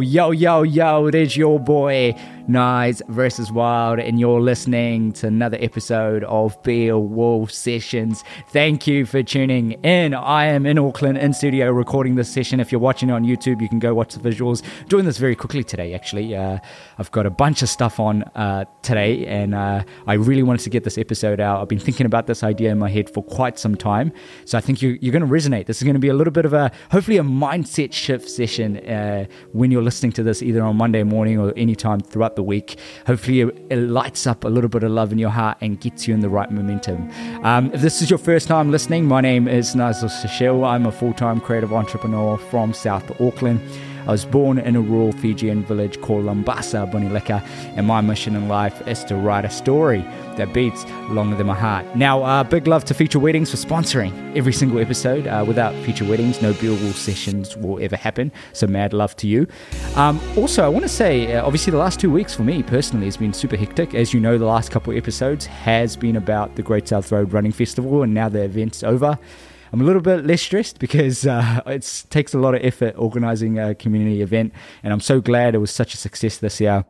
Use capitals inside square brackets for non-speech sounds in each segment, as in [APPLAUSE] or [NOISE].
Yo, yo, yo, it is your boy, Nice versus Wild, and you're listening to another episode of Be a Wolf Sessions. Thank you for tuning in. I am in Auckland in studio recording this session. If you're watching on YouTube, you can go watch the visuals. Doing this very quickly today, actually. Uh, I've got a bunch of stuff on uh, today, and uh, I really wanted to get this episode out. I've been thinking about this idea in my head for quite some time, so I think you, you're going to resonate. This is going to be a little bit of a, hopefully, a mindset shift session uh, when you're listening to this either on Monday morning or anytime throughout the week. Hopefully, it, lights up a little bit of love in your heart and gets you in the right momentum. Um, if this is your first time listening, my name is Nayzel Sushil. I'm a full time creative entrepreneur from South Auckland. I was born in a rural Fijian village called Lambasa, Bulileka, and my mission in life is to write a story that beats longer than my heart. Now, uh, big love to Feature Weddings for sponsoring every single episode. Uh, without Feature Weddings, no Be a Wolf sessions will ever happen. So, mad love to you. Um, also, I want to say, uh, obviously, the last two weeks for me personally has been super hectic. As you know, the last couple episodes has been about the Great South Road Running Festival, and now the event's over. I'm a little bit less stressed because uh, [LAUGHS] it takes a lot of effort organizing a community event, and I'm so glad it was such a success this year.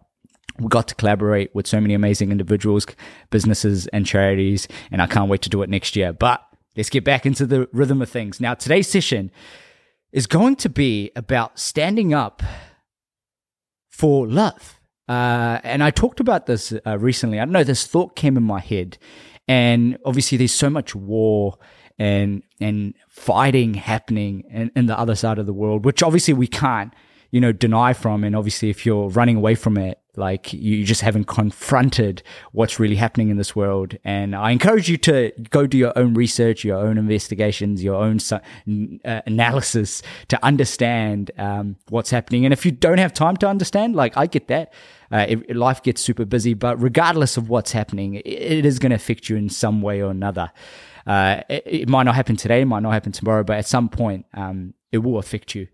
We got to collaborate with so many amazing individuals, businesses, and charities, and I can't wait to do it next year. But let's get back into the rhythm of things. Now, today's session is going to be about standing up for love. Uh, and I talked about this uh, recently. I don't know, this thought came in my head. And obviously, there's so much war and and fighting happening in, in the other side of the world, which obviously we can't, you know, deny from. And obviously, if you're running away from it, like you just haven't confronted what's really happening in this world. And I encourage you to go do your own research, your own investigations, your own uh, analysis to understand um, what's happening. And if you don't have time to understand, like I get that. Uh, it, life gets super busy, but regardless of what's happening, it, it is going to affect you in some way or another. Uh, it, it, might not happen today, it might not happen tomorrow, but at some point, um, it will affect you.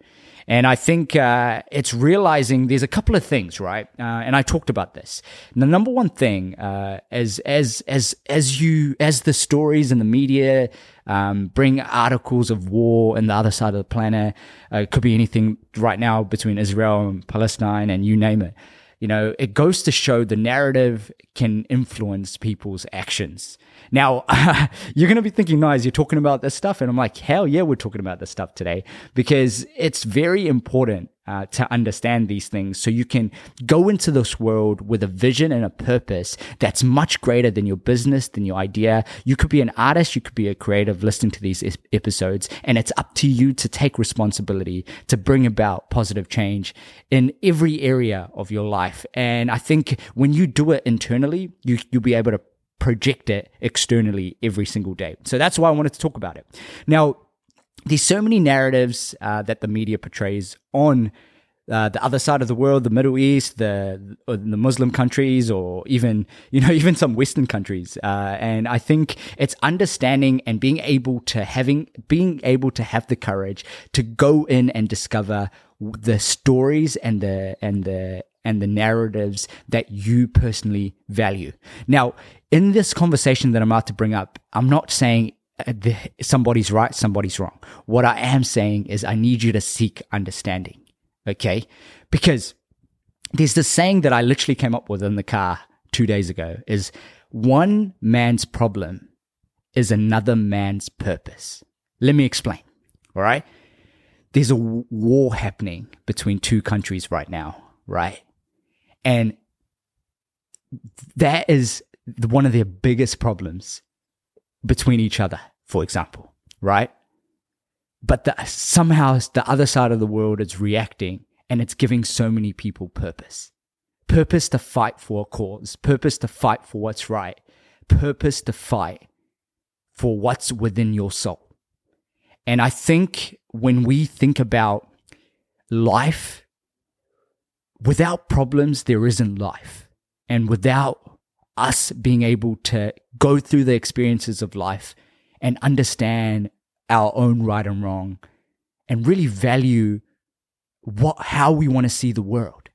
And I think uh, it's realizing there's a couple of things, right? Uh, and I talked about this. And the number one thing, uh, as as as as you as the stories and the media um, bring articles of war in the other side of the planet, uh, it could be anything right now between Israel and Palestine, and you name it. You know, it goes to show the narrative can influence people's actions. Now, [LAUGHS] you're going to be thinking, nice, you're talking about this stuff. And I'm like, hell yeah, we're talking about this stuff today because it's very important uh, to understand these things so you can go into this world with a vision and a purpose that's much greater than your business, than your idea. You could be an artist, you could be a creative listening to these episodes, and it's up to you to take responsibility to bring about positive change in every area of your life. And I think when you do it internally, you, you'll be able to project it externally every single day. So that's why I wanted to talk about it. Now, there's so many narratives uh, that the media portrays on uh, the other side of the world, the Middle East, the the Muslim countries, or even [LAUGHS] you know even some Western countries. Uh, and I think it's understanding and being able to having being able to have the courage to go in and discover the stories and the and the and the narratives that you personally value. Now, in this conversation that I'm about to bring up, I'm not saying somebody's right, somebody's wrong. What I am saying is I need you to seek understanding. Okay. Because there's this saying that I literally came up with in the car two days ago is one man's problem is another man's purpose. Let me explain. All right. There's a war happening between two countries right now, right? And that is one of their biggest problems between each other, for example, right? But the, somehow the other side of the world is reacting and it's giving so many people purpose. Purpose to fight for a cause, purpose to fight for what's right, purpose to fight for what's within your soul. And I think when we think about life, without problems, there isn't life. And without us being able to go through the experiences of life and understand our own right and wrong and really value what how we want to see the world.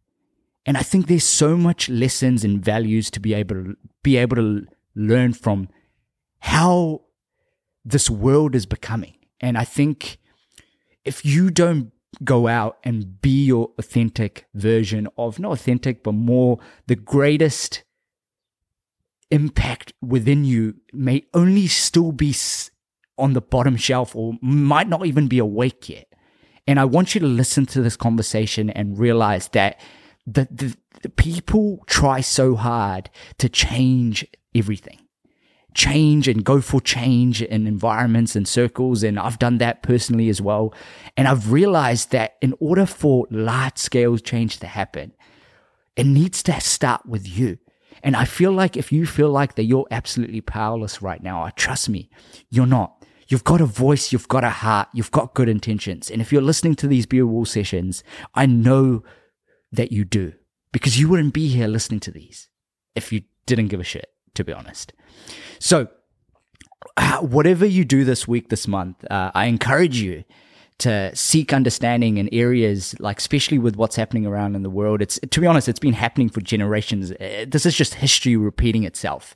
And I think there's so much lessons and values to be able to be able to learn from how this world is becoming. And I think if you don't go out and be your authentic version of not authentic, but more the greatest impact within you may only still be on the bottom shelf or might not even be awake yet. And I want you to listen to this conversation and realize that the, the, the people try so hard to change everything change and go for change in environments and circles. And I've done that personally as well. And I've realized that in order for large scale change to happen, it needs to start with you. And I feel like if you feel like that you're absolutely powerless right now, trust me, you're not. You've got a voice, you've got a heart, you've got good intentions. And if you're listening to these Be a Wolf sessions, I know that you do because you wouldn't be here listening to these if you didn't give a shit, to be honest. So, uh, whatever you do this week, this month, uh, I encourage you to seek understanding in areas like especially with what's happening around in the world. It's to be honest it's been happening for generations. Uh, this is just history repeating itself.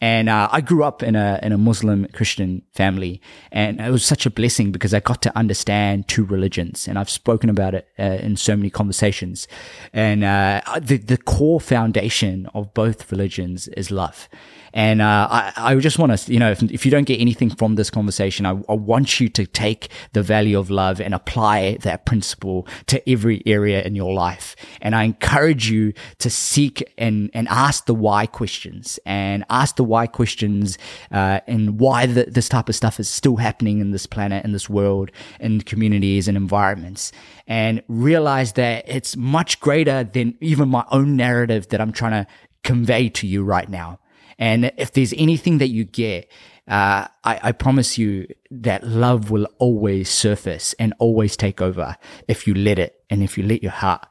And uh, i grew up in a in a muslim christian family and it was such a blessing because i got to understand two religions and i've spoken about it uh, in so many conversations. And uh, the the core foundation of both religions is love and uh, I, I just want to, you know, if, if you don't get anything from this conversation, I, I want you to take the value of love and apply that principle to every area in your life. And I encourage you to seek and, and ask the why questions and ask the why questions uh, and why the, this type of stuff is still happening in this planet, in this world, in communities and environments. And realize that it's much greater than even my own narrative that I'm trying to convey to you right now. And if there's anything that you get, uh, I, I, promise you that love will always surface and always take over if you let it and if you let your heart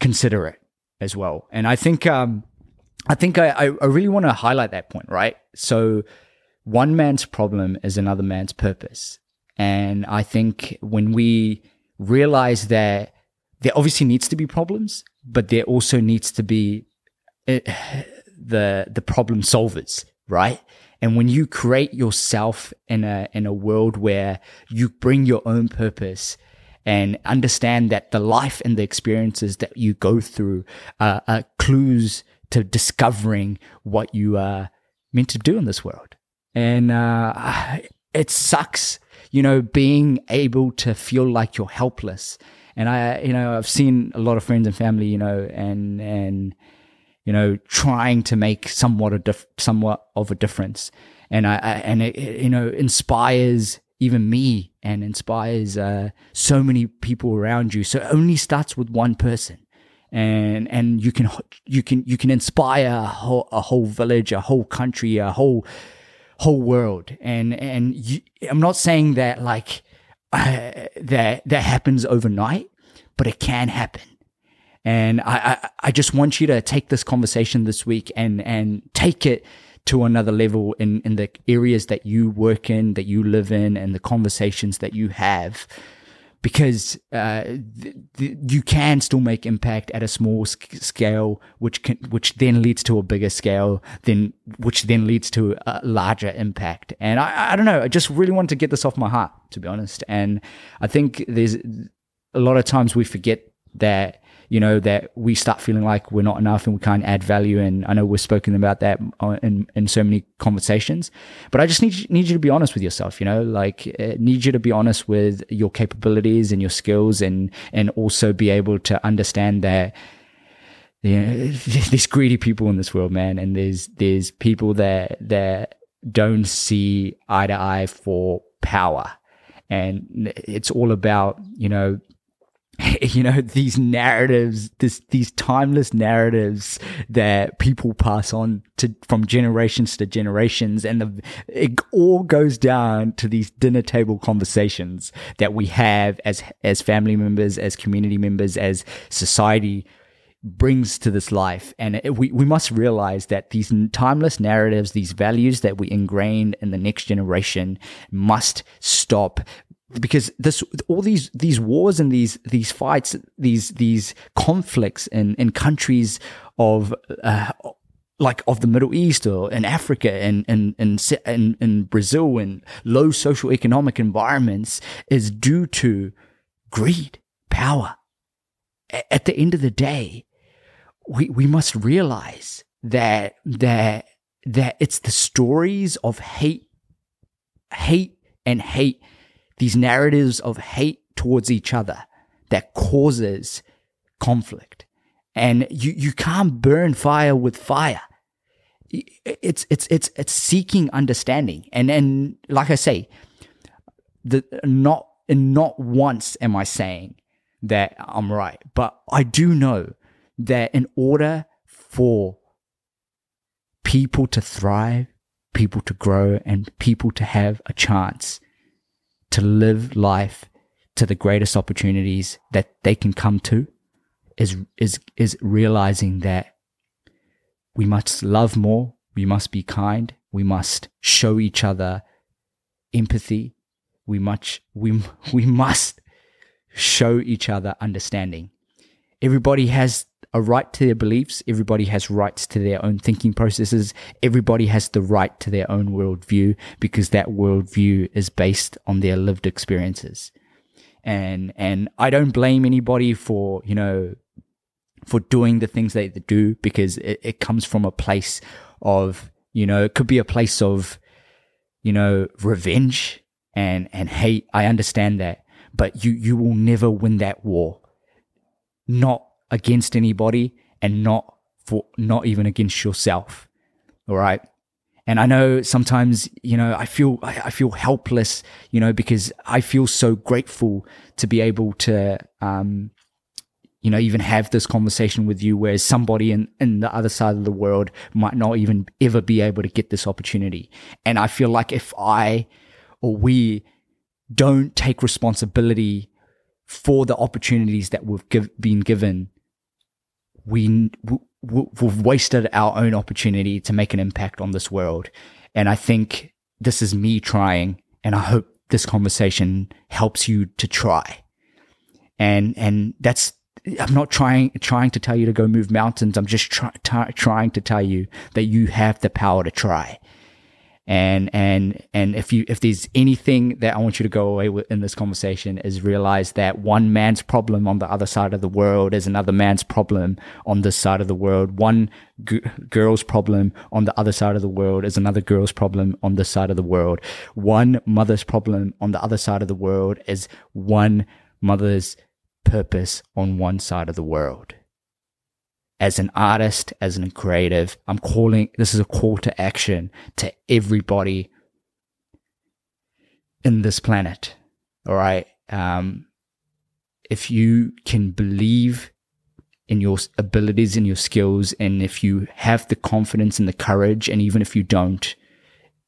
consider it as well. And I think, um, I think I, I really want to highlight that point, right? So one man's problem is another man's purpose. And I think when we realize that there obviously needs to be problems, but there also needs to be uh, the the problem solvers, right? And when you create yourself in a in a world where you bring your own purpose and understand that the life and the experiences that you go through are, are clues to discovering what you are meant to do in this world. And uh, it sucks, you know, being able to feel like you're helpless. And I, you know, I've seen a lot of friends and family, you know, and and you know, trying to make somewhat a dif- somewhat of a difference. And I, I and it, it, you know inspires even me and inspires uh, so many people around you. So it only starts with one person, and and you can you can you can inspire a whole, a whole village, a whole country, a whole whole world. And and you, I'm not saying that like uh, [SIGHS] that that happens overnight, but it can happen. And I, I, I just want you to take this conversation this week and, and take it to another level in, in the areas that you work in, that you live in, and the conversations that you have. Because uh, th- th- you can still make impact at a small sc- scale, which can, which then leads to a bigger scale, then which then leads to a larger impact. And I, I don't know, I just really wanted to get this off my heart, to be honest. And I think there's a lot of times we forget that you know, that we start feeling like we're not enough and we can't add value. And I know we've spoken about that in, in so many conversations, but I just need, need you to be honest with yourself, you know, like uh, need you to be honest with your capabilities and your skills and, and also be able to understand that, you know, [LAUGHS] there's greedy people in this world, man. And there's, there's people that, that don't see eye to eye for power. And it's all about, you know, [LAUGHS] you know these narratives this these timeless narratives that people pass on to from generations to generations. And the, it all goes down to these dinner table conversations that we have as as family members as community members as society brings to this life. And it, we, we must realize that these timeless narratives these values that we ingrain in the next generation must stop because this all these these wars and these these fights these these conflicts in in countries of uh, like of the Middle East or in Africa and and and in, Brazil and low social economic environments is due to greed, power. At the end of the day, we, we must realize that, that, that it's the stories of hate, hate and hate, these narratives of hate towards each other that causes conflict. And you, you can't burn fire with fire. It's, it's, it's, it's seeking understanding. And, and like I say, the, not, not once am I saying that I'm right, but I do know that in order for people to thrive, people to grow, and people to have a chance to live life to the greatest opportunities that they can come to is is is realizing that we must love more, we must be kind, we must show each other empathy, we must we [LAUGHS] we must show each other understanding. Everybody has a right to their beliefs. Everybody has rights to their own thinking processes. Everybody has the right to their own worldview because that worldview is based on their lived experiences. And, and I don't blame anybody for, you know, for doing the things they do because it, it comes from a place of, you know, it could be a place of, you know, revenge and, and hate. I understand that, but you, you will never win that war. Not against anybody and not for, not even against yourself. All right. And I know sometimes, you know, I feel, I feel helpless, you know, because I feel so grateful to be able to, um, you know, even have this conversation with you, whereas somebody in, in the other side of the world might not even ever be able to get this opportunity. And I feel like if I or we don't take responsibility for the opportunities that we've give, been given, we, we've wasted our own opportunity to make an impact on this world. And I think this is me trying, and I hope this conversation helps you to try. And, and that's, I'm not trying trying to tell you to go move mountains. I'm just try, trying to tell you that you have the power to try. And and and if you if there's anything that I want you to go away with in this conversation is realize that one man's problem on the other side of the world is another man's problem on this side of the world. One g- girl's problem on the other side of the world is another girl's problem on this side of the world. One mother's problem on the other side of the world is one mother's purpose on one side of the world. As an artist, as an creative, I'm calling this is a call to action to everybody in this planet. All right. Um, if you can believe in your abilities and your skills, and if you have the confidence and the courage, and even if you don't,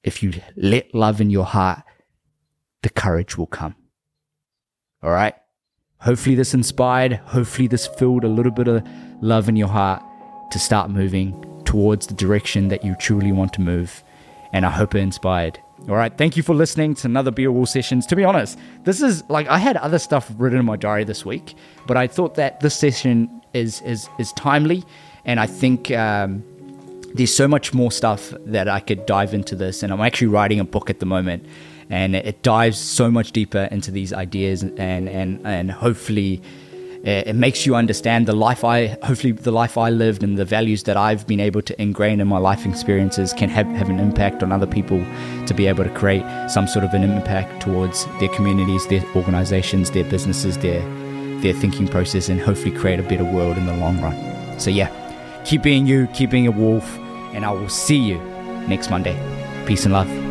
if you let love in your heart, the courage will come. All right. Hopefully, this inspired, hopefully, this filled a little bit of love in your heart to start moving towards the direction that you truly want to move. And I hope it inspired. All right, thank you for listening to another Be a Wolf Sessions. To be honest, this is like I had other stuff written in my diary this week, but I thought that this session is is is timely, and I think um, there's so much more stuff that I could dive into this. And I'm actually writing a book at the moment, and it dives so much deeper into these ideas and and and hopefully eh, it makes you understand the life I hopefully the life I lived and the values that I've been able to ingrain in my life experiences can have, have an impact on other people to be able to create some sort of an impact towards their communities, their organizations, their businesses, their their thinking process and hopefully create a better world in the long run. So yeah, keep being you, keep being a wolf, and I will see you next Monday. Peace and love.